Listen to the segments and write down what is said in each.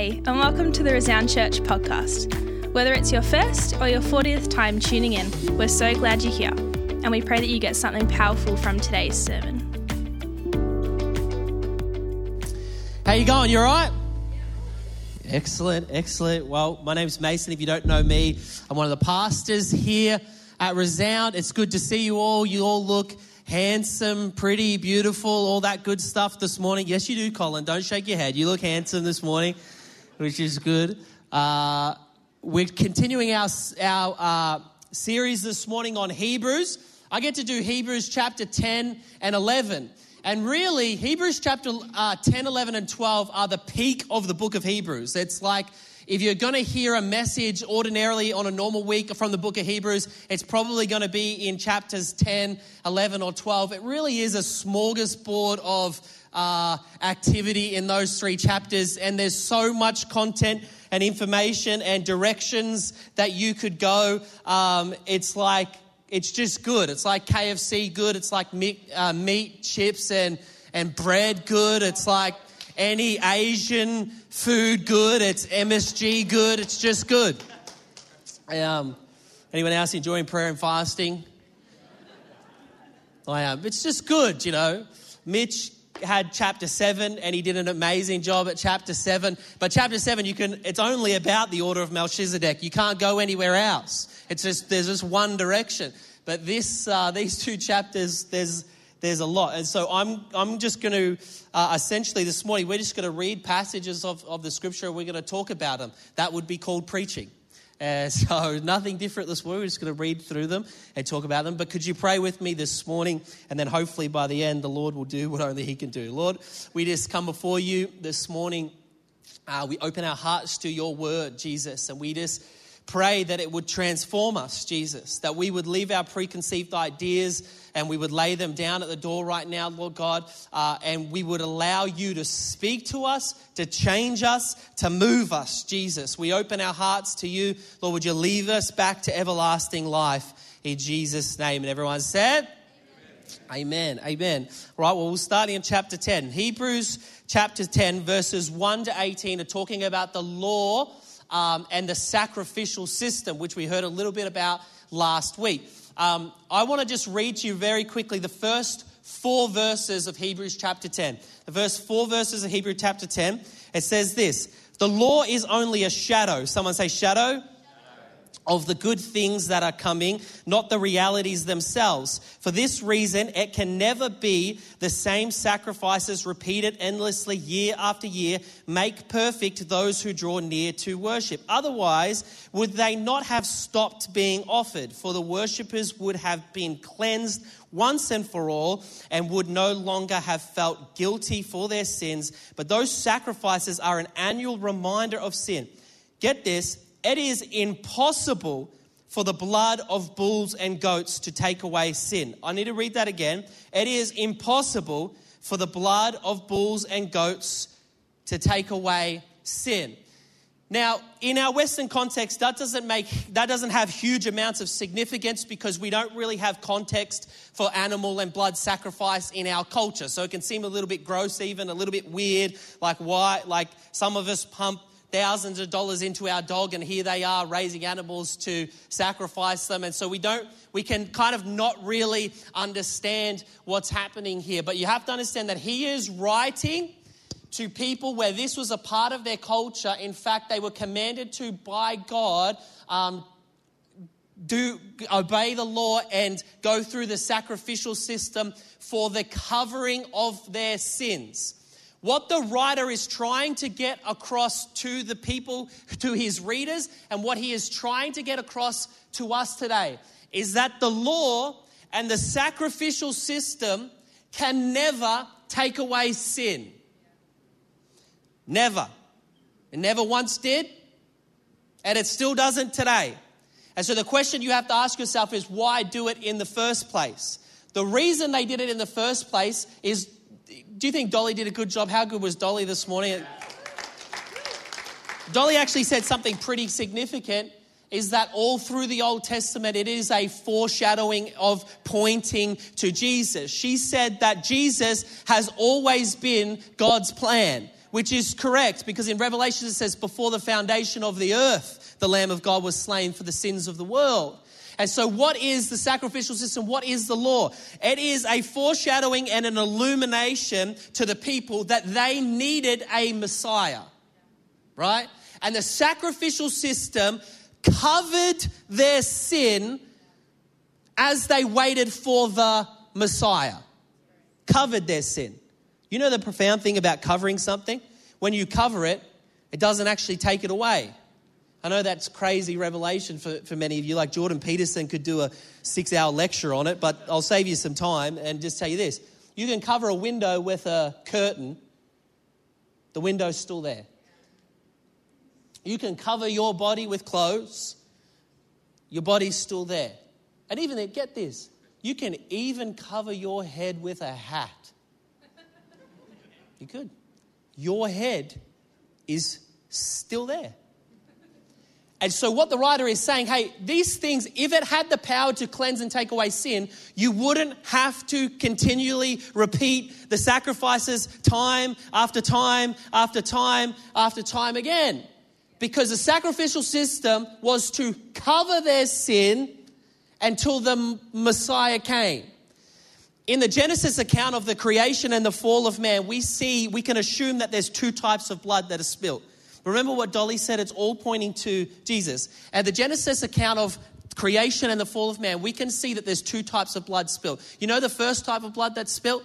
And welcome to the Resound Church podcast. Whether it's your first or your 40th time tuning in, we're so glad you're here, and we pray that you get something powerful from today's sermon. How you going? You all right? Excellent, excellent. Well, my name's Mason. If you don't know me, I'm one of the pastors here at Resound. It's good to see you all. You all look handsome, pretty, beautiful, all that good stuff this morning. Yes, you do, Colin. Don't shake your head. You look handsome this morning which is good. Uh, we're continuing our, our uh, series this morning on Hebrews. I get to do Hebrews chapter 10 and 11. And really, Hebrews chapter uh, 10, 11, and 12 are the peak of the book of Hebrews. It's like if you're going to hear a message ordinarily on a normal week from the book of Hebrews, it's probably going to be in chapters 10, 11, or 12. It really is a smorgasbord of uh, activity in those three chapters, and there's so much content and information and directions that you could go. Um, it's like it's just good. It's like KFC good. It's like meat, uh, meat chips, and and bread good. It's like any Asian food good. It's MSG good. It's just good. Um, anyone else enjoying prayer and fasting? I am. It's just good, you know. Mitch had chapter 7 and he did an amazing job at chapter 7 but chapter 7 you can it's only about the order of melchizedek. You can't go anywhere else. It's just there's just one direction. But this uh, these two chapters there's there's a lot. And so i'm i'm just going to uh, essentially this morning we're just going to read passages of, of the scripture and we're going to talk about them that would be called preaching uh, so, nothing different this morning. We're just going to read through them and talk about them. But could you pray with me this morning? And then hopefully by the end, the Lord will do what only He can do. Lord, we just come before you this morning. Uh, we open our hearts to your word, Jesus, and we just pray that it would transform us, Jesus, that we would leave our preconceived ideas and we would lay them down at the door right now, Lord God, uh, and we would allow you to speak to us, to change us, to move us, Jesus. We open our hearts to you. Lord, would you leave us back to everlasting life in Jesus' name? And everyone said, Amen. Amen. Right, well, we'll start in chapter 10. Hebrews chapter 10, verses 1 to 18 are talking about the law um, and the sacrificial system, which we heard a little bit about last week. Um, I want to just read to you very quickly the first four verses of Hebrews chapter 10. The first four verses of Hebrews chapter 10, it says this The law is only a shadow. Someone say, shadow of the good things that are coming, not the realities themselves. For this reason, it can never be the same sacrifices repeated endlessly year after year make perfect those who draw near to worship. Otherwise, would they not have stopped being offered? For the worshippers would have been cleansed once and for all and would no longer have felt guilty for their sins. But those sacrifices are an annual reminder of sin. Get this it is impossible for the blood of bulls and goats to take away sin. I need to read that again. It is impossible for the blood of bulls and goats to take away sin. Now, in our Western context, that doesn't make that doesn't have huge amounts of significance because we don't really have context for animal and blood sacrifice in our culture. So it can seem a little bit gross, even a little bit weird. Like why? Like some of us pump thousands of dollars into our dog and here they are raising animals to sacrifice them. And so we don't we can kind of not really understand what's happening here. But you have to understand that he is writing to people where this was a part of their culture. In fact they were commanded to by god um, do obey the law and go through the sacrificial system for the covering of their sins what the writer is trying to get across to the people, to his readers, and what he is trying to get across to us today is that the law and the sacrificial system can never take away sin. Never. It never once did, and it still doesn't today. And so the question you have to ask yourself is why do it in the first place? The reason they did it in the first place is do you think Dolly did a good job? How good was Dolly this morning? Dolly actually said something pretty significant is that all through the Old Testament, it is a foreshadowing of pointing to Jesus. She said that Jesus has always been God's plan. which is correct because in Revelation it says, Before the foundation of the earth, the Lamb of God was slain for the sins of the world. And so, what is the sacrificial system? What is the law? It is a foreshadowing and an illumination to the people that they needed a Messiah, right? And the sacrificial system covered their sin as they waited for the Messiah. Covered their sin. You know the profound thing about covering something? When you cover it, it doesn't actually take it away. I know that's crazy revelation for, for many of you. Like Jordan Peterson could do a six hour lecture on it, but I'll save you some time and just tell you this. You can cover a window with a curtain, the window's still there. You can cover your body with clothes, your body's still there. And even, get this, you can even cover your head with a hat. You could. Your head is still there. And so, what the writer is saying, hey, these things, if it had the power to cleanse and take away sin, you wouldn't have to continually repeat the sacrifices time after time after time after time again. Because the sacrificial system was to cover their sin until the Messiah came. In the Genesis account of the creation and the fall of man, we see, we can assume that there's two types of blood that are spilt. Remember what Dolly said? It's all pointing to Jesus. And the Genesis account of creation and the fall of man, we can see that there's two types of blood spilled. You know the first type of blood that's spilt?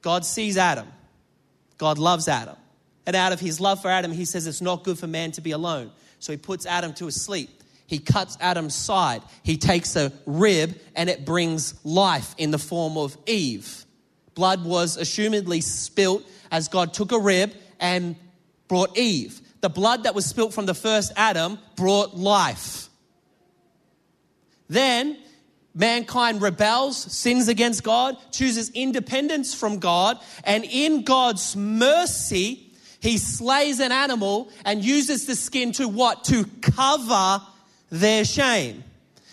God sees Adam. God loves Adam. And out of his love for Adam, he says it's not good for man to be alone. So he puts Adam to sleep. He cuts Adam's side. He takes a rib and it brings life in the form of Eve. Blood was assumedly spilt as God took a rib and brought Eve. The blood that was spilt from the first Adam brought life. Then mankind rebels, sins against God, chooses independence from God, and in God's mercy, he slays an animal and uses the skin to what? To cover their shame.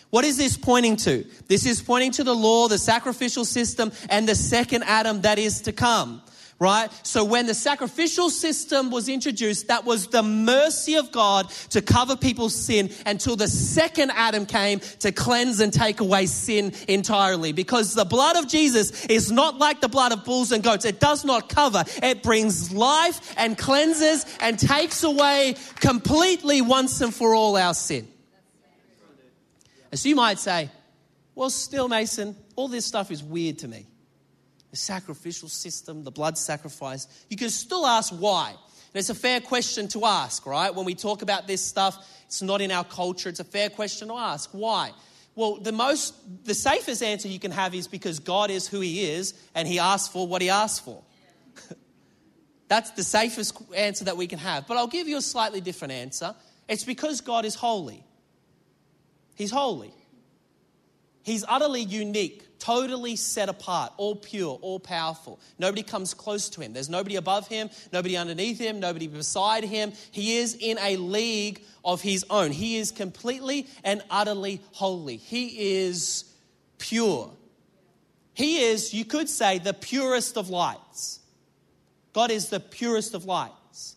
What is this pointing to? This is pointing to the law, the sacrificial system, and the second Adam that is to come right? So when the sacrificial system was introduced, that was the mercy of God to cover people's sin until the second Adam came to cleanse and take away sin entirely. Because the blood of Jesus is not like the blood of bulls and goats. It does not cover. It brings life and cleanses and takes away completely once and for all our sin. As you might say, well, still, Mason, all this stuff is weird to me the sacrificial system, the blood sacrifice, you can still ask why. And it's a fair question to ask, right? When we talk about this stuff, it's not in our culture. It's a fair question to ask. Why? Well, the most, the safest answer you can have is because God is who He is and He asked for what He asked for. That's the safest answer that we can have. But I'll give you a slightly different answer. It's because God is holy. He's holy. He's utterly unique totally set apart, all pure, all powerful. Nobody comes close to him. There's nobody above him, nobody underneath him, nobody beside him. He is in a league of his own. He is completely and utterly holy. He is pure. He is, you could say, the purest of lights. God is the purest of lights.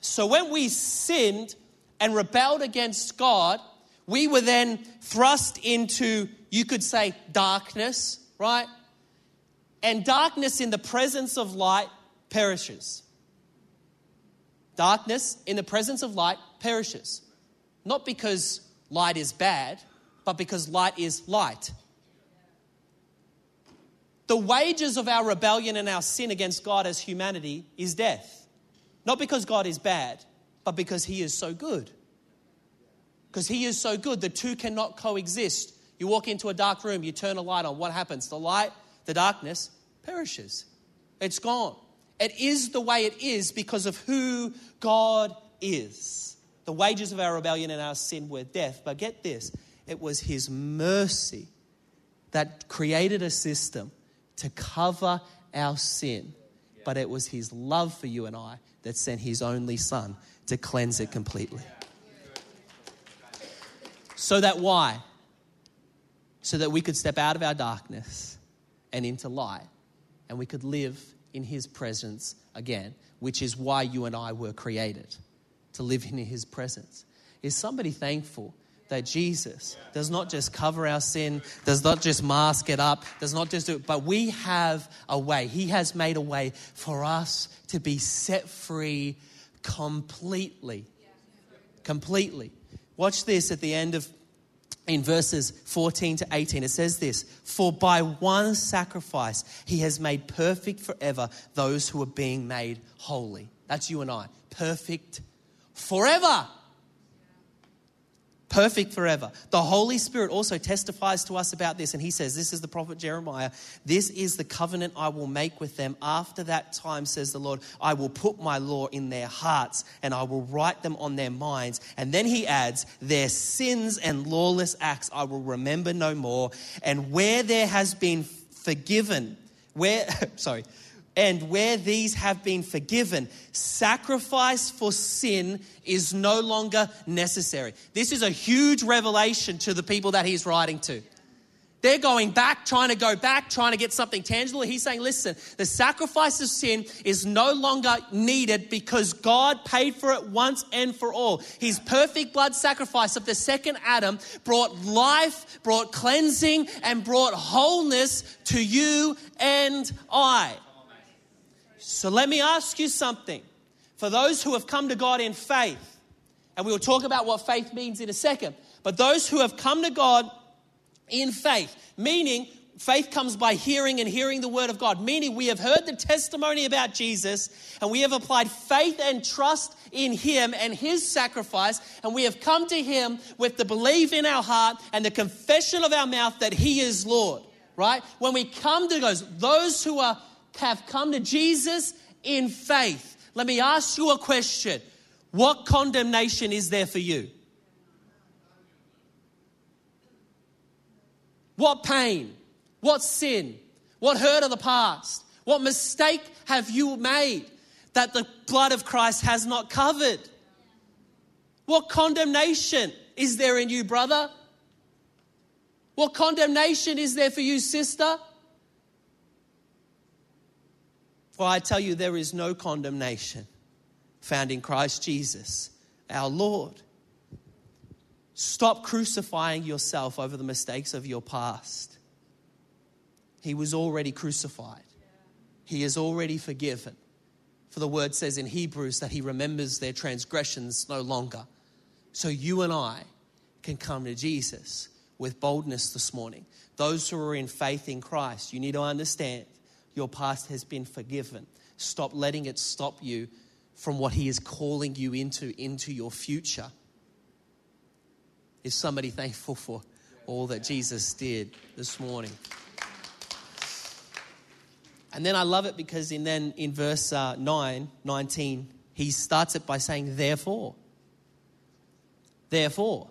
So when we sinned and rebelled against God, we were then thrust into you could say darkness, right? And darkness in the presence of light perishes. Darkness in the presence of light perishes. Not because light is bad, but because light is light. The wages of our rebellion and our sin against God as humanity is death. Not because God is bad, but because He is so good. Because He is so good, the two cannot coexist. You walk into a dark room, you turn a light on. What happens? The light, the darkness perishes. It's gone. It is the way it is because of who God is. The wages of our rebellion and our sin were death. But get this it was His mercy that created a system to cover our sin. But it was His love for you and I that sent His only Son to cleanse it completely. So that why? So that we could step out of our darkness and into light and we could live in His presence again, which is why you and I were created to live in His presence. Is somebody thankful that Jesus does not just cover our sin, does not just mask it up, does not just do it, but we have a way. He has made a way for us to be set free completely. Completely. Watch this at the end of in verses 14 to 18, it says this For by one sacrifice he has made perfect forever those who are being made holy. That's you and I. Perfect forever perfect forever. The Holy Spirit also testifies to us about this, and he says, This is the prophet Jeremiah. This is the covenant I will make with them. After that time, says the Lord, I will put my law in their hearts, and I will write them on their minds. And then he adds, Their sins and lawless acts I will remember no more. And where there has been forgiven, where, sorry, and where these have been forgiven, sacrifice for sin is no longer necessary. This is a huge revelation to the people that he's writing to. They're going back, trying to go back, trying to get something tangible. He's saying, listen, the sacrifice of sin is no longer needed because God paid for it once and for all. His perfect blood sacrifice of the second Adam brought life, brought cleansing, and brought wholeness to you and I. So let me ask you something. For those who have come to God in faith, and we will talk about what faith means in a second, but those who have come to God in faith, meaning faith comes by hearing and hearing the word of God, meaning we have heard the testimony about Jesus and we have applied faith and trust in him and his sacrifice, and we have come to him with the belief in our heart and the confession of our mouth that he is Lord, right? When we come to those, those who are have come to Jesus in faith. Let me ask you a question What condemnation is there for you? What pain? What sin? What hurt of the past? What mistake have you made that the blood of Christ has not covered? What condemnation is there in you, brother? What condemnation is there for you, sister? For I tell you, there is no condemnation found in Christ Jesus, our Lord. Stop crucifying yourself over the mistakes of your past. He was already crucified, He is already forgiven. For the word says in Hebrews that He remembers their transgressions no longer. So you and I can come to Jesus with boldness this morning. Those who are in faith in Christ, you need to understand your past has been forgiven. Stop letting it stop you from what He is calling you into, into your future. Is somebody thankful for all that Jesus did this morning? And then I love it because in then in verse uh, 9, 19, he starts it by saying, therefore. Therefore.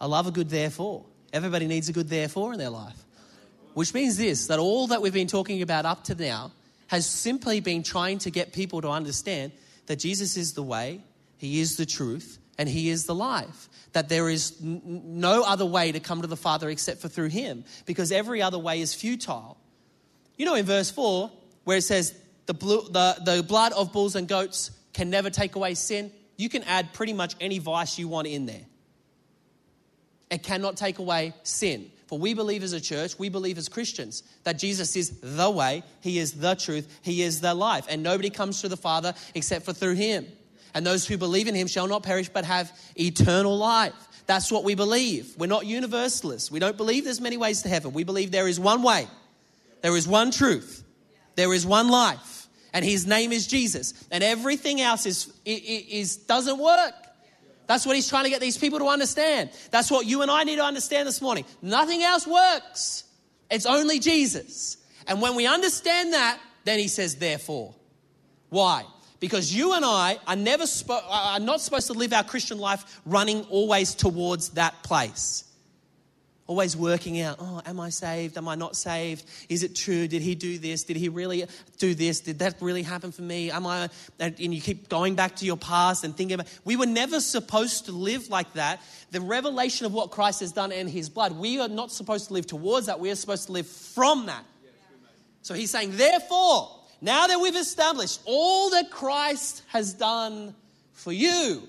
I love a good therefore. Everybody needs a good therefore in their life. Which means this that all that we've been talking about up to now has simply been trying to get people to understand that Jesus is the way, He is the truth, and He is the life. That there is n- no other way to come to the Father except for through Him, because every other way is futile. You know, in verse 4, where it says, the, blue, the, the blood of bulls and goats can never take away sin, you can add pretty much any vice you want in there. It cannot take away sin. For we believe as a church, we believe as Christians that Jesus is the way, He is the truth, He is the life, and nobody comes to the Father except for through Him. And those who believe in Him shall not perish but have eternal life. That's what we believe. We're not universalists. We don't believe there's many ways to heaven. We believe there is one way, there is one truth, there is one life, and His name is Jesus. And everything else is, is doesn't work. That's what he's trying to get these people to understand. That's what you and I need to understand this morning. Nothing else works. It's only Jesus. And when we understand that, then he says, therefore. Why? Because you and I are never spo- are not supposed to live our Christian life running always towards that place always working out oh am i saved? Am i not saved? Is it true? Did he do this? Did he really do this? Did that really happen for me? Am i and you keep going back to your past and thinking about we were never supposed to live like that. The revelation of what christ has done in his blood we are not supposed to live towards that. We are supposed to live from that. So he's saying therefore now that we've established all that Christ has done for you,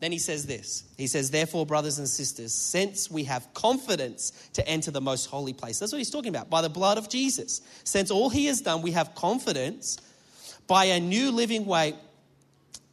then he says this. He says, Therefore, brothers and sisters, since we have confidence to enter the most holy place, that's what he's talking about, by the blood of Jesus. Since all he has done, we have confidence by a new living way,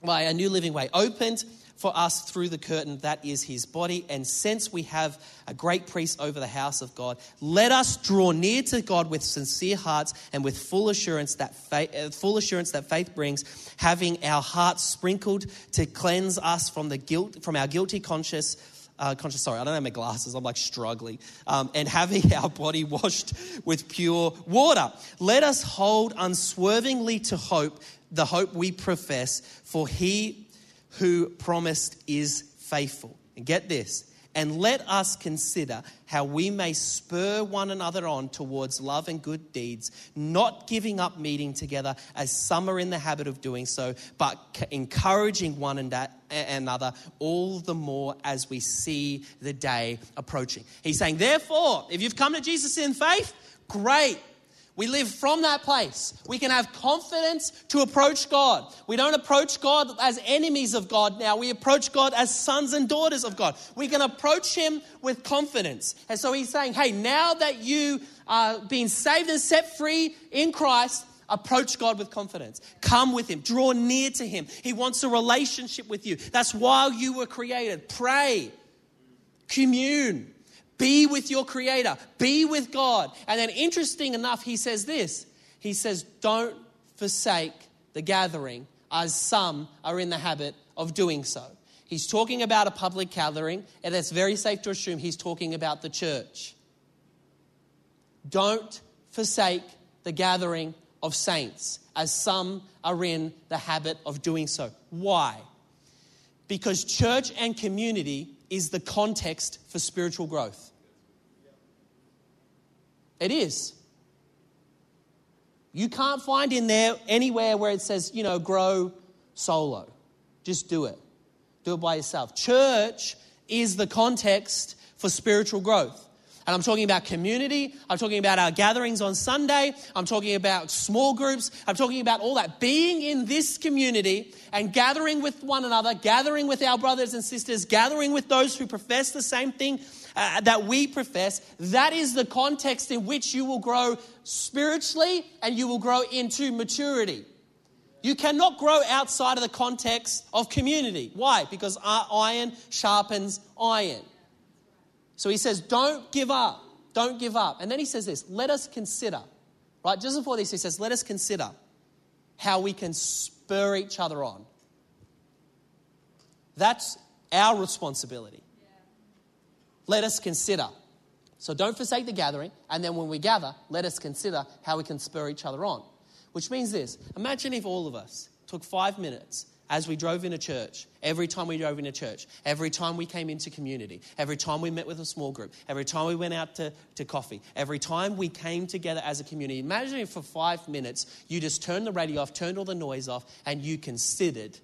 by a new living way opened for us through the curtain that is his body. And since we have a great priest over the house of God, let us draw near to God with sincere hearts and with full assurance that faith, uh, full assurance that faith brings, having our hearts sprinkled to cleanse us from the guilt from our guilty conscience. Uh, conscious, sorry, I don't have my glasses. I'm like struggling. Um, and having our body washed with pure water. Let us hold unswervingly to hope, the hope we profess, for he who promised is faithful. And get this. And let us consider how we may spur one another on towards love and good deeds, not giving up meeting together as some are in the habit of doing so, but encouraging one another all the more as we see the day approaching. He's saying, therefore, if you've come to Jesus in faith, great. We live from that place. We can have confidence to approach God. We don't approach God as enemies of God now. We approach God as sons and daughters of God. We can approach Him with confidence. And so He's saying, hey, now that you uh, are being saved and set free in Christ, approach God with confidence. Come with Him. Draw near to Him. He wants a relationship with you. That's why you were created. Pray, commune, be with your Creator, be with God. And then, interesting enough, he says this He says, Don't forsake the gathering, as some are in the habit of doing so. He's talking about a public gathering, and it's very safe to assume he's talking about the church. Don't forsake the gathering of saints, as some are in the habit of doing so. Why? Because church and community is the context for spiritual growth. It is. You can't find in there anywhere where it says, you know, grow solo. Just do it. Do it by yourself. Church is the context for spiritual growth. And I'm talking about community. I'm talking about our gatherings on Sunday. I'm talking about small groups. I'm talking about all that. Being in this community and gathering with one another, gathering with our brothers and sisters, gathering with those who profess the same thing uh, that we profess, that is the context in which you will grow spiritually and you will grow into maturity. You cannot grow outside of the context of community. Why? Because iron sharpens iron. So he says, don't give up. Don't give up. And then he says this let us consider, right? Just before this, he says, let us consider how we can spur each other on. That's our responsibility. Let us consider. So don't forsake the gathering, and then when we gather, let us consider how we can spur each other on. Which means this imagine if all of us took five minutes as we drove into church, every time we drove into church, every time we came into community, every time we met with a small group, every time we went out to, to coffee, every time we came together as a community, imagine if for five minutes you just turned the radio off, turned all the noise off, and you considered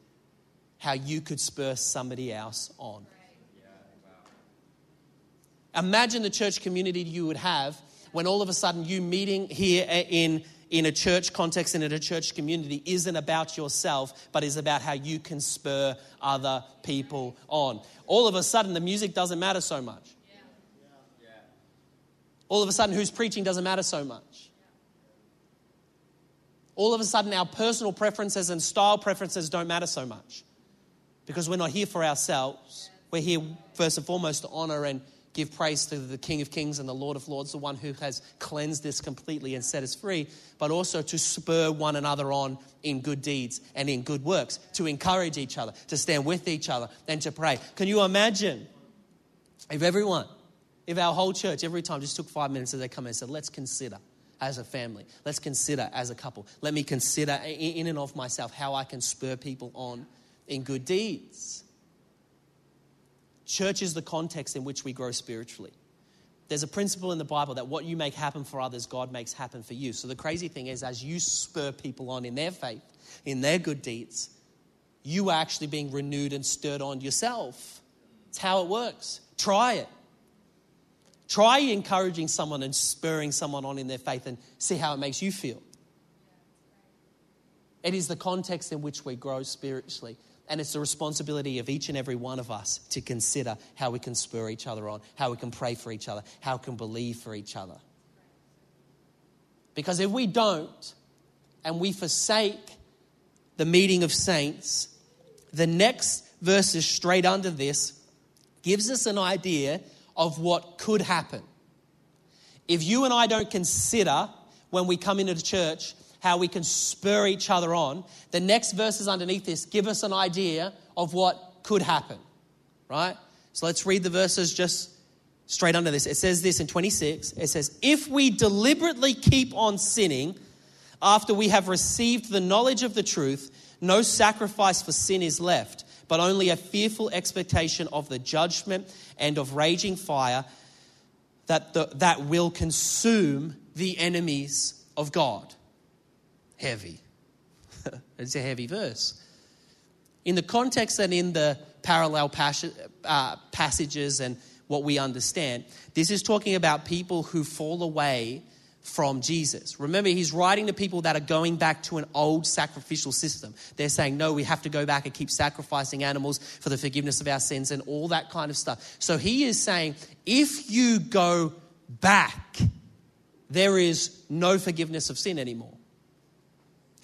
how you could spur somebody else on. Imagine the church community you would have when all of a sudden you meeting here in in a church context and in a church community isn't about yourself, but is about how you can spur other people on. All of a sudden, the music doesn't matter so much. All of a sudden, who's preaching doesn't matter so much. All of a sudden, our personal preferences and style preferences don't matter so much because we're not here for ourselves. We're here, first and foremost, to honor and give praise to the King of Kings and the Lord of Lords, the one who has cleansed this completely and set us free, but also to spur one another on in good deeds and in good works, to encourage each other, to stand with each other, and to pray. Can you imagine if everyone, if our whole church every time just took five minutes as they come in and said, let's consider as a family. Let's consider as a couple. Let me consider in and of myself how I can spur people on in good deeds. Church is the context in which we grow spiritually. There's a principle in the Bible that what you make happen for others, God makes happen for you. So the crazy thing is, as you spur people on in their faith, in their good deeds, you are actually being renewed and stirred on yourself. It's how it works. Try it. Try encouraging someone and spurring someone on in their faith and see how it makes you feel. It is the context in which we grow spiritually. And it's the responsibility of each and every one of us to consider how we can spur each other on, how we can pray for each other, how we can believe for each other. Because if we don't, and we forsake the meeting of saints, the next verses straight under this gives us an idea of what could happen. If you and I don't consider when we come into the church how we can spur each other on, the next verses underneath this give us an idea of what could happen, right? So let's read the verses just straight under this. It says this in 26. It says, If we deliberately keep on sinning after we have received the knowledge of the truth, no sacrifice for sin is left, but only a fearful expectation of the judgment and of raging fire that, the, that will consume the enemies of God. Heavy. it's a heavy verse. In the context and in the parallel uh, passages and what we understand, this is talking about people who fall away from Jesus. Remember, he's writing to people that are going back to an old sacrificial system. They're saying, no, we have to go back and keep sacrificing animals for the forgiveness of our sins and all that kind of stuff. So he is saying, if you go back, there is no forgiveness of sin anymore.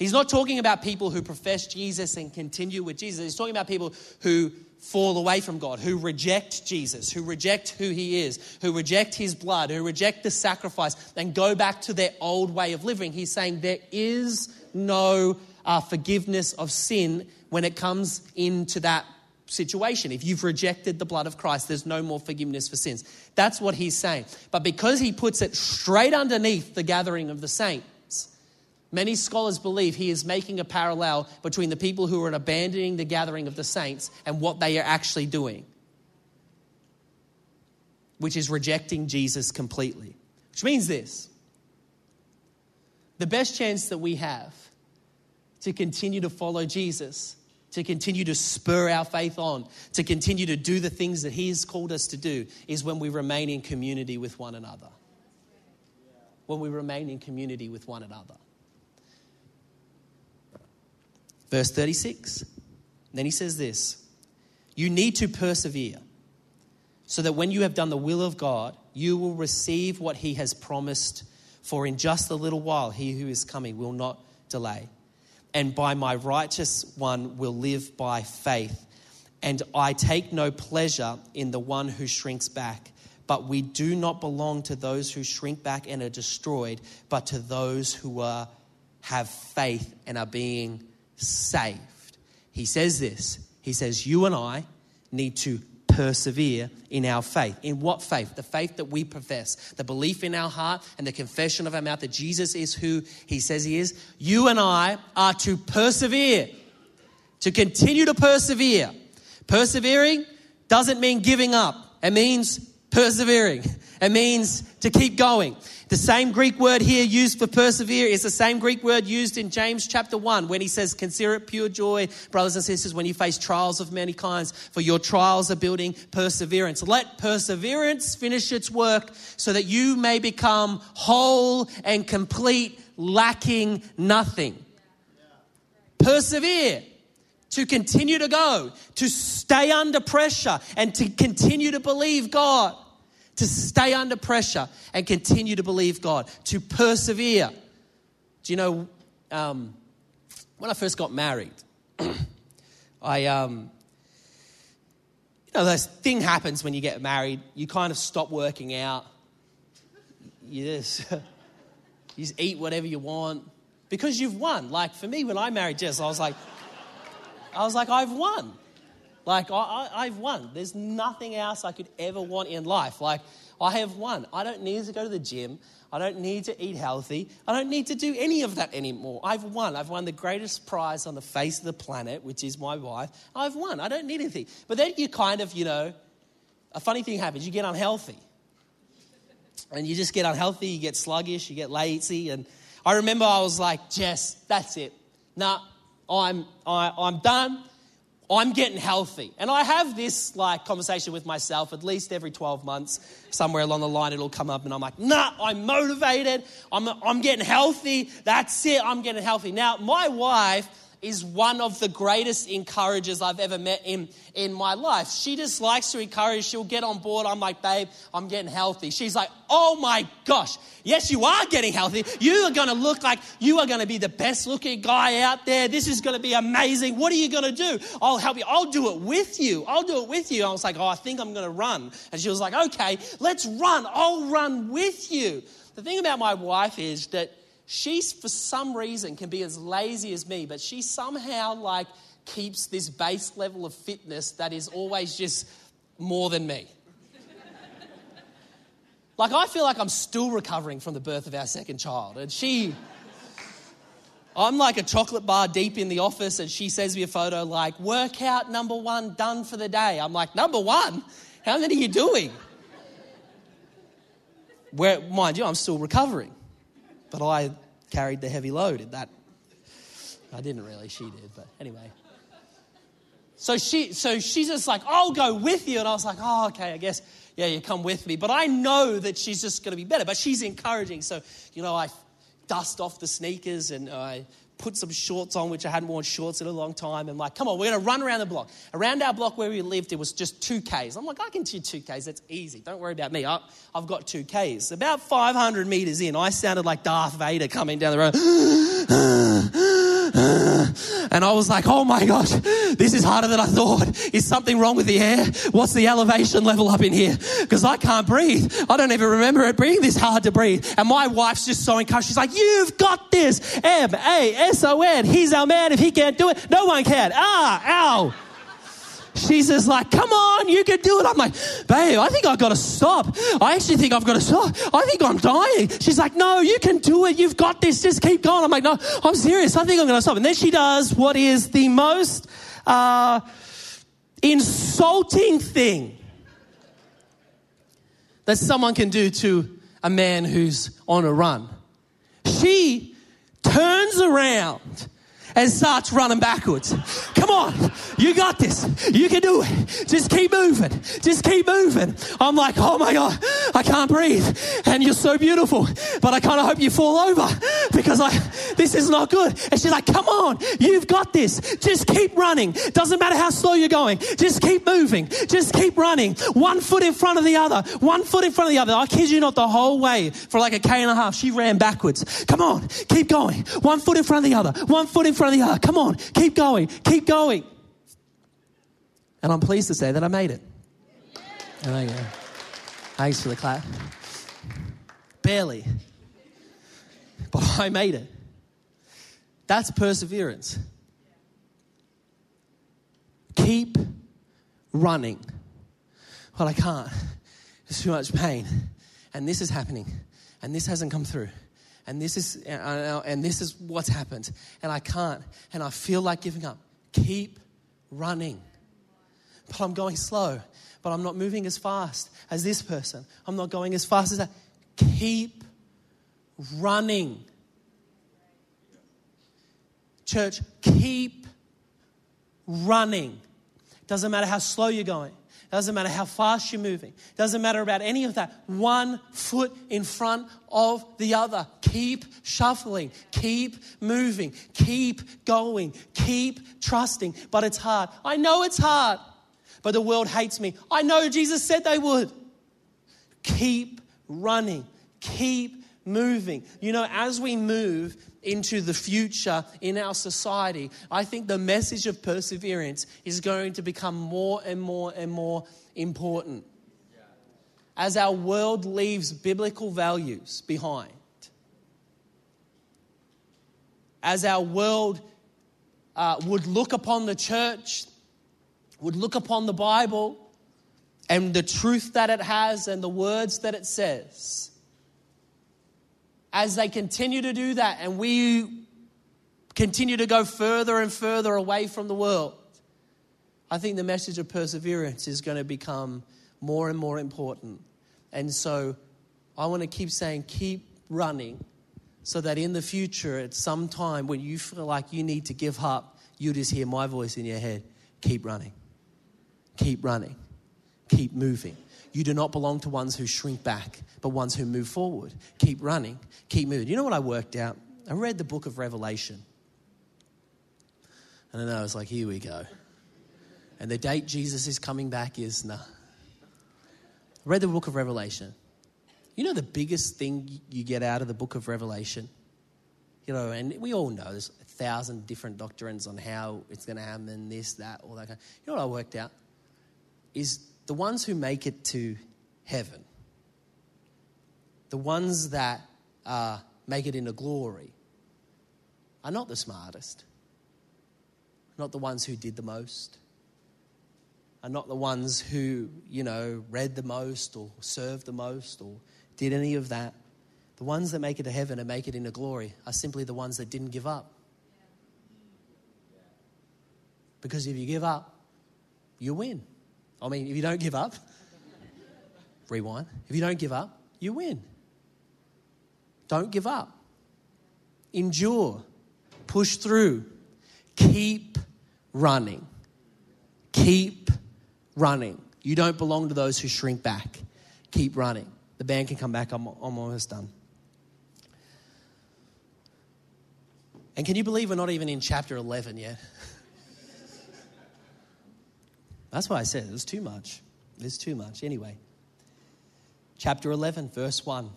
He's not talking about people who profess Jesus and continue with Jesus. He's talking about people who fall away from God, who reject Jesus, who reject who He is, who reject His blood, who reject the sacrifice, and go back to their old way of living. He's saying there is no uh, forgiveness of sin when it comes into that situation. If you've rejected the blood of Christ, there's no more forgiveness for sins. That's what he's saying. But because he puts it straight underneath the gathering of the saints, Many scholars believe he is making a parallel between the people who are abandoning the gathering of the saints and what they are actually doing, which is rejecting Jesus completely. Which means this the best chance that we have to continue to follow Jesus, to continue to spur our faith on, to continue to do the things that He has called us to do, is when we remain in community with one another. When we remain in community with one another. Verse 36. Then he says this You need to persevere so that when you have done the will of God, you will receive what he has promised. For in just a little while, he who is coming will not delay. And by my righteous one will live by faith. And I take no pleasure in the one who shrinks back. But we do not belong to those who shrink back and are destroyed, but to those who are, have faith and are being saved. He says this He says, You and I need to persevere in our faith. In what faith? The faith that we profess, the belief in our heart and the confession of our mouth that Jesus is who he says he is. You and I are to persevere, to continue to persevere. Persevering doesn't mean giving up, it means persevering, it means to keep going. The same Greek word here used for persevere is the same Greek word used in James chapter 1 when he says, Consider it pure joy, brothers and sisters, when you face trials of many kinds, for your trials are building perseverance. Let perseverance finish its work so that you may become whole and complete, lacking nothing. Persevere to continue to go, to stay under pressure, and to continue to believe God to stay under pressure and continue to believe God, to persevere. Do you know, um, when I first got married, I, um, you know, this thing happens when you get married. You kind of stop working out. You just, you just eat whatever you want because you've won. Like for me, when I married Jess, I was like, I was like, I've won. Like, I, I, have won. There's nothing else I could ever want in life. Like, I have won. I don't need to go to the gym. I don't need to eat healthy. I don't need to do any of that anymore. I've won. I've won the greatest prize on the face of the planet, which is my wife. I've won. I don't need anything. But then you kind of, you know, a funny thing happens. You get unhealthy. And you just get unhealthy, you get sluggish, you get lazy. And I remember I was like, Jess, that's it. Nah, I'm, I, I'm done. I'm getting healthy. And I have this like conversation with myself at least every 12 months. Somewhere along the line, it'll come up and I'm like, nah, I'm motivated. I'm, I'm getting healthy. That's it. I'm getting healthy. Now, my wife is one of the greatest encouragers I've ever met in, in my life. She just likes to encourage. She'll get on board. I'm like, babe, I'm getting healthy. She's like, oh my gosh, yes, you are getting healthy. You are going to look like you are going to be the best looking guy out there. This is going to be amazing. What are you going to do? I'll help you. I'll do it with you. I'll do it with you. I was like, oh, I think I'm going to run. And she was like, okay, let's run. I'll run with you. The thing about my wife is that she, for some reason, can be as lazy as me, but she somehow like keeps this base level of fitness that is always just more than me. like, I feel like I'm still recovering from the birth of our second child, and she. I'm like a chocolate bar deep in the office, and she sends me a photo like, workout number one done for the day. I'm like, number one? How many are you doing? Where, mind you, I'm still recovering but I carried the heavy load in that. I didn't really, she did, but anyway. So she, so she's just like, I'll go with you. And I was like, oh, okay, I guess, yeah, you come with me. But I know that she's just going to be better. But she's encouraging. So, you know, I dust off the sneakers and I put some shorts on, which I hadn't worn shorts in a long time. And like, come on, we're going to run around the block. Around our block where we lived, it was just 2Ks. I'm like, I can do 2Ks. That's easy. Don't worry about me. I, have got 2Ks. About 500 meters in, I sounded like Darth Vader coming down the road. And I was like, oh my gosh, this is harder than I thought. Is something wrong with the air? What's the elevation level up in here? Because I can't breathe. I don't even remember it being this hard to breathe. And my wife's just so encouraged. She's like, you've got this. M A S O N. He's our man. If he can't do it, no one can. Ah, ow. She's just like, come on, you can do it. I'm like, babe, I think I've got to stop. I actually think I've got to stop. I think I'm dying. She's like, no, you can do it. You've got this. Just keep going. I'm like, no, I'm serious. I think I'm going to stop. And then she does what is the most uh, insulting thing that someone can do to a man who's on a run. She turns around and starts running backwards. Come on, you got this. You can do it. Just keep moving. Just keep moving. I'm like, oh my God, I can't breathe. And you're so beautiful, but I kind of hope you fall over because I, this is not good. And she's like, come on, you've got this. Just keep running. Doesn't matter how slow you're going. Just keep moving. Just keep running. One foot in front of the other. One foot in front of the other. I kid you not, the whole way for like a K and a half, she ran backwards. Come on, keep going. One foot in front of the other. One foot in front front of the other. Come on, keep going, keep going. And I'm pleased to say that I made it. There you go. Thanks for the clap. Barely. But I made it. That's perseverance. Keep running. Well, I can't. There's too much pain. And this is happening. And this hasn't come through and this is uh, and this is what's happened. And i can't and i feel like giving up. Keep running. But i'm going slow but i'm not moving as fast as this person. I'm not going as fast as that. Keep running. Church keep running. Doesn't matter how slow you're going doesn't matter how fast you're moving. Doesn't matter about any of that. One foot in front of the other. Keep shuffling. Keep moving. Keep going. Keep trusting. But it's hard. I know it's hard. But the world hates me. I know Jesus said they would. Keep running. Keep moving. You know, as we move, into the future in our society, I think the message of perseverance is going to become more and more and more important. As our world leaves biblical values behind, as our world uh, would look upon the church, would look upon the Bible and the truth that it has and the words that it says as they continue to do that and we continue to go further and further away from the world, I think the message of perseverance is going to become more and more important. And so I want to keep saying, keep running so that in the future, at some time when you feel like you need to give up, you just hear my voice in your head keep running. Keep running. Keep moving. You do not belong to ones who shrink back, but ones who move forward. Keep running. Keep moving. You know what I worked out? I read the book of Revelation. And then I was like, here we go. And the date Jesus is coming back is nah. I read the book of Revelation. You know the biggest thing you get out of the book of Revelation? You know, and we all know there's a thousand different doctrines on how it's going to happen, this, that, all that kind. You know what I worked out? Is the ones who make it to heaven, the ones that uh, make it into glory, are not the smartest, not the ones who did the most, are not the ones who, you know, read the most or served the most or did any of that. The ones that make it to heaven and make it into glory are simply the ones that didn't give up. Because if you give up, you win. I mean, if you don't give up, rewind. If you don't give up, you win. Don't give up. Endure. Push through. Keep running. Keep running. You don't belong to those who shrink back. Keep running. The band can come back. I'm, I'm almost done. And can you believe we're not even in chapter 11 yet? That's why I said there's too much. There's too much. Anyway, chapter 11, verse 1.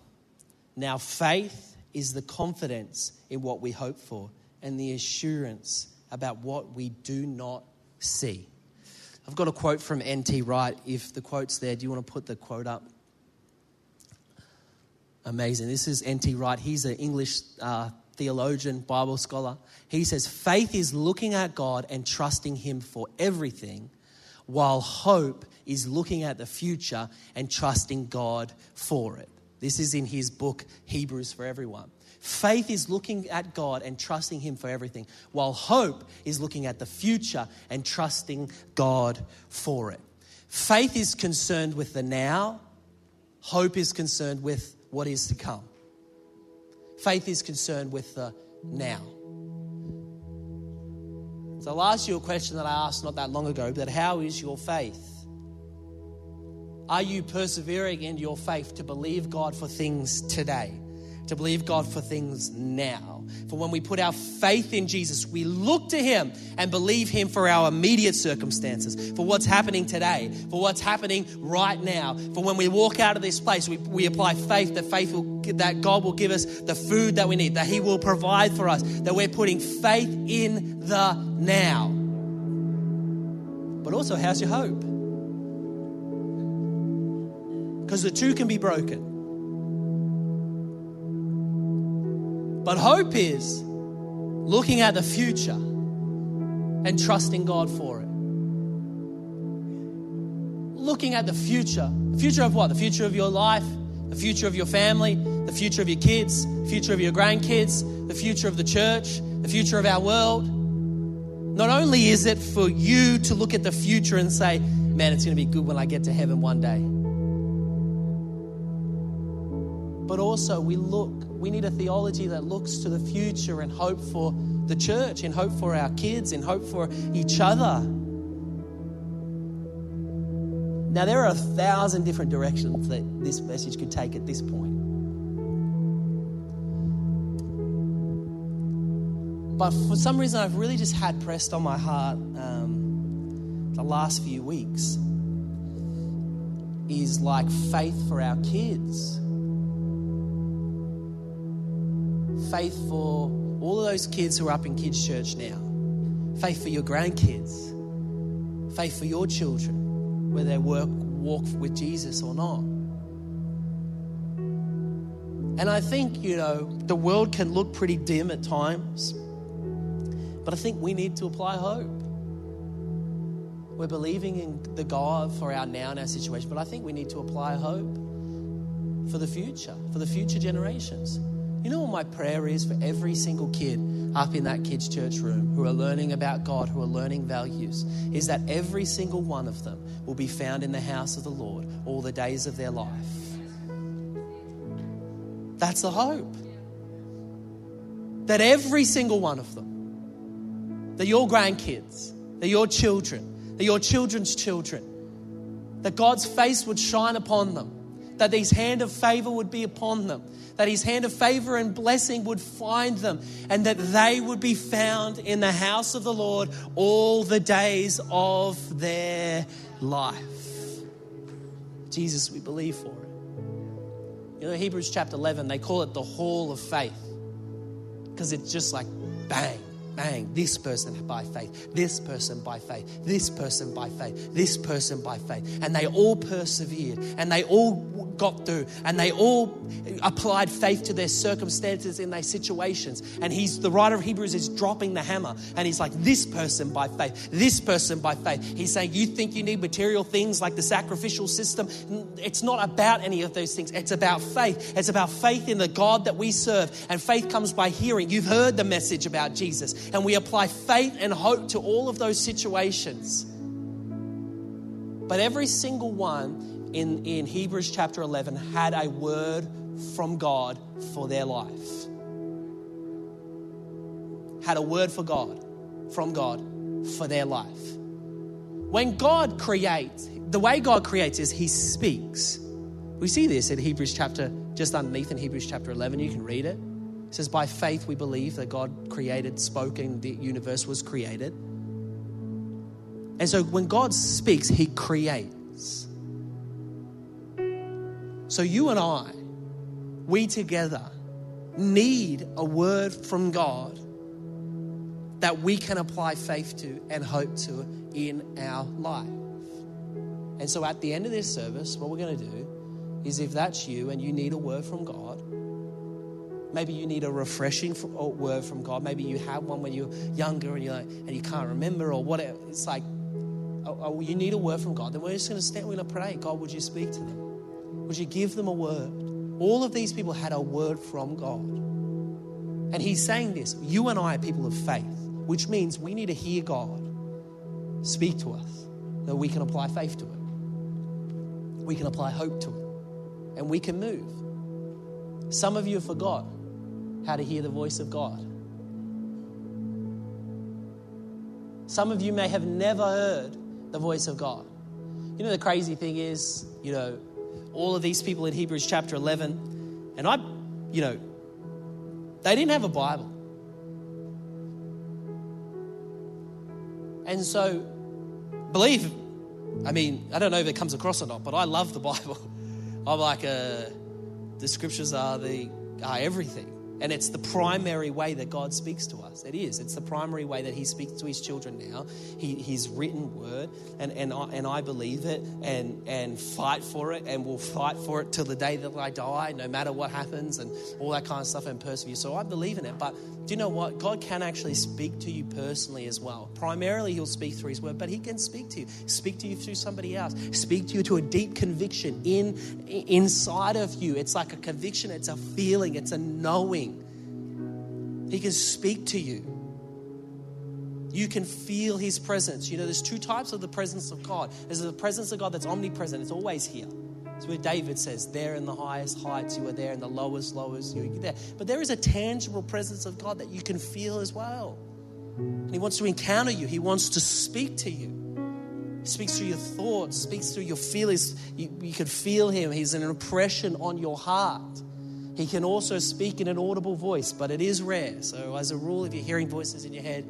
Now, faith is the confidence in what we hope for and the assurance about what we do not see. I've got a quote from N.T. Wright. If the quote's there, do you want to put the quote up? Amazing. This is N.T. Wright. He's an English uh, theologian, Bible scholar. He says, Faith is looking at God and trusting Him for everything while hope is looking at the future and trusting God for it. This is in his book, Hebrews for Everyone. Faith is looking at God and trusting Him for everything, while hope is looking at the future and trusting God for it. Faith is concerned with the now, hope is concerned with what is to come. Faith is concerned with the now. So I'll ask you a question that I asked not that long ago, but how is your faith? Are you persevering in your faith to believe God for things today? To believe God for things now. For when we put our faith in Jesus, we look to Him and believe Him for our immediate circumstances, for what's happening today, for what's happening right now. For when we walk out of this place, we, we apply faith that faith will, that God will give us the food that we need, that He will provide for us, that we're putting faith in the now. But also, how's your hope? Because the two can be broken. But hope is looking at the future and trusting God for it. Looking at the future. The future of what? The future of your life, the future of your family, the future of your kids, the future of your grandkids, the future of the church, the future of our world. Not only is it for you to look at the future and say, man, it's going to be good when I get to heaven one day. But also, we look, we need a theology that looks to the future and hope for the church, and hope for our kids, and hope for each other. Now, there are a thousand different directions that this message could take at this point. But for some reason, I've really just had pressed on my heart um, the last few weeks is like faith for our kids. Faith for all of those kids who are up in kids' church now. Faith for your grandkids. Faith for your children, whether they work, walk with Jesus or not. And I think, you know, the world can look pretty dim at times, but I think we need to apply hope. We're believing in the God for our now and our situation, but I think we need to apply hope for the future, for the future generations. You know what my prayer is for every single kid up in that kids' church room who are learning about God, who are learning values, is that every single one of them will be found in the house of the Lord all the days of their life. That's the hope. That every single one of them, that your grandkids, that your children that your children's children, that God's face would shine upon them, that His hand of favor would be upon them, that His hand of favor and blessing would find them, and that they would be found in the house of the Lord all the days of their life. Jesus, we believe for it. You know, Hebrews chapter 11, they call it the hall of faith because it's just like bang, bang, this person by faith, this person by faith, this person by faith, this person by faith. And they all persevered and they all got through and they all applied faith to their circumstances in their situations. And he's the writer of Hebrews is dropping the hammer and he's like, this person by faith, this person by faith. He's saying, You think you need material things like the sacrificial system? It's not about any of those things. It's about faith. It's about faith in the God that we serve. And faith comes by hearing. You've heard the message about Jesus. And we apply faith and hope to all of those situations. But every single one in, in Hebrews chapter 11 had a word from God for their life. Had a word for God, from God, for their life. When God creates, the way God creates is He speaks. We see this in Hebrews chapter, just underneath in Hebrews chapter 11. You can read it. Says, By faith we believe that God created, spoke, and the universe was created. And so when God speaks, He creates. So you and I, we together, need a word from God that we can apply faith to and hope to in our life. And so at the end of this service, what we're going to do is if that's you and you need a word from God, maybe you need a refreshing word from God. Maybe you had one when you're younger and, you're like, and you can't remember or whatever. It's like, oh, oh, you need a word from God. Then we're just going to stand, we're going to pray. God, would you speak to them? Would you give them a word? All of these people had a word from God. And he's saying this you and I are people of faith, which means we need to hear God speak to us, that we can apply faith to it. We can apply hope to it. And we can move. Some of you have forgot how to hear the voice of God. Some of you may have never heard the voice of God. You know, the crazy thing is, you know, all of these people in Hebrews chapter 11, and I, you know, they didn't have a Bible. And so, believe, I mean, I don't know if it comes across or not, but I love the Bible. I'm like, uh, the scriptures are the are everything. And it's the primary way that God speaks to us. It is. It's the primary way that He speaks to His children now. He, his written word, and, and, I, and I believe it and, and fight for it, and will fight for it till the day that I die, no matter what happens, and all that kind of stuff, and persevere. So I believe in it. But do you know what? God can actually speak to you personally as well. Primarily, He'll speak through His word, but He can speak to you. Speak to you through somebody else. Speak to you to a deep conviction in inside of you. It's like a conviction. It's a feeling. It's a knowing. He can speak to you. You can feel His presence. You know, there's two types of the presence of God. There's the presence of God that's omnipresent. It's always here. It's where David says, There in the highest heights, you are there, in the lowest lowest, you're there. But there is a tangible presence of God that you can feel as well. And He wants to encounter you, He wants to speak to you. Speaks through your thoughts, speaks through your feelings. You, you can feel Him, He's an impression on your heart. He can also speak in an audible voice, but it is rare. So, as a rule, if you're hearing voices in your head,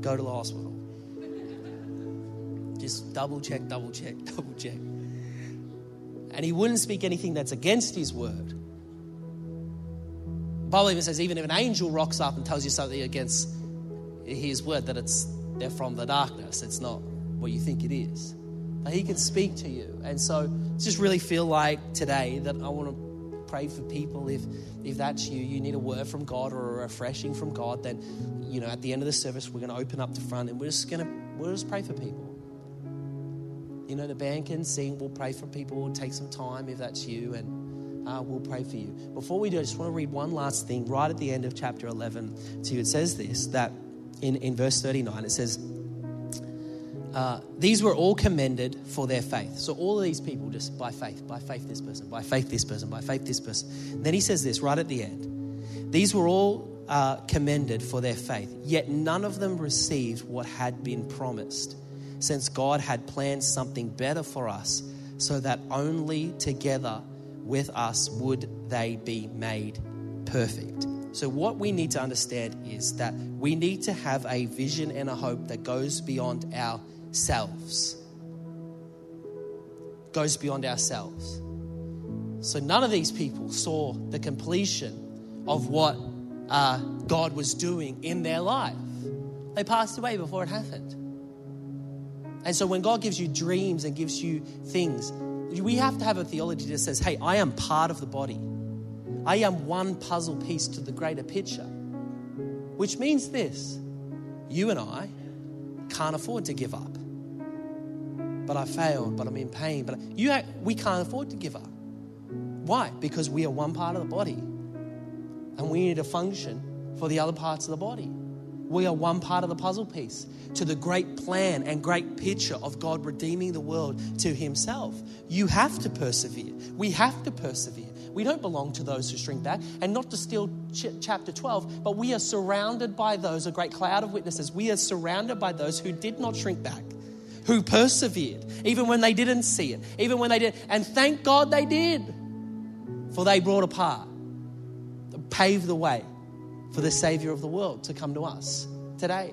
go to the hospital. Just double check, double check, double check and he wouldn't speak anything that's against his word. Bible even says, even if an angel rocks up and tells you something against his word, that it's they're from the darkness. It's not what you think it is. But he can speak to you. And so just really feel like today that I want to pray for people. If if that's you, you need a word from God or a refreshing from God, then you know, at the end of the service, we're going to open up the front and we're just going to we'll just pray for people. You know, the band can sing. We'll pray for people. We'll take some time if that's you, and uh, we'll pray for you. Before we do, I just want to read one last thing right at the end of chapter 11 to you. It says this that in, in verse 39, it says, uh, These were all commended for their faith. So, all of these people just by faith, by faith, this person, by faith, this person, by faith, this person. And then he says this right at the end These were all uh, commended for their faith, yet none of them received what had been promised since God had planned something better for us, so that only together with us would they be made perfect. So, what we need to understand is that we need to have a vision and a hope that goes beyond ourselves. Goes beyond ourselves. So, none of these people saw the completion of what uh, God was doing in their life. They passed away before it happened. And so, when God gives you dreams and gives you things, we have to have a theology that says, hey, I am part of the body. I am one puzzle piece to the greater picture. Which means this you and I can't afford to give up. But I failed, but I'm in pain. But you, we can't afford to give up. Why? Because we are one part of the body. And we need to function for the other parts of the body. We are one part of the puzzle piece to the great plan and great picture of God redeeming the world to Himself. You have to persevere. We have to persevere. We don't belong to those who shrink back. And not to steal ch- chapter 12, but we are surrounded by those, a great cloud of witnesses. We are surrounded by those who did not shrink back, who persevered, even when they didn't see it, even when they did. And thank God they did, for they brought a part, paved the way for the Savior of the world to come to us today.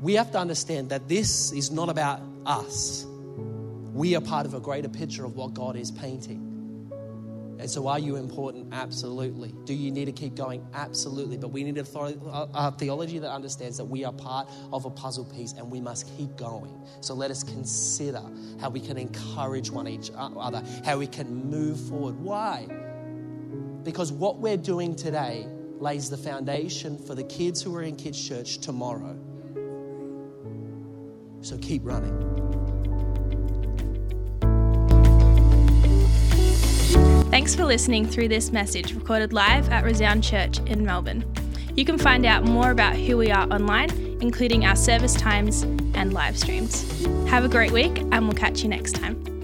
We have to understand that this is not about us. We are part of a greater picture of what God is painting. And so, are you important? Absolutely. Do you need to keep going? Absolutely. But we need a, theology that understands that we are part of a puzzle piece and we must keep going. So, let us consider how we can encourage one each uh, other, how we can move forward. Why? Because what we're doing today lays the foundation for the kids who are in kids' church tomorrow. So, keep running. Thanks for listening through this message recorded live at Resound Church in Melbourne. You can find out more about who we are online, including our service times and live streams. Have a great week, and we'll catch you next time.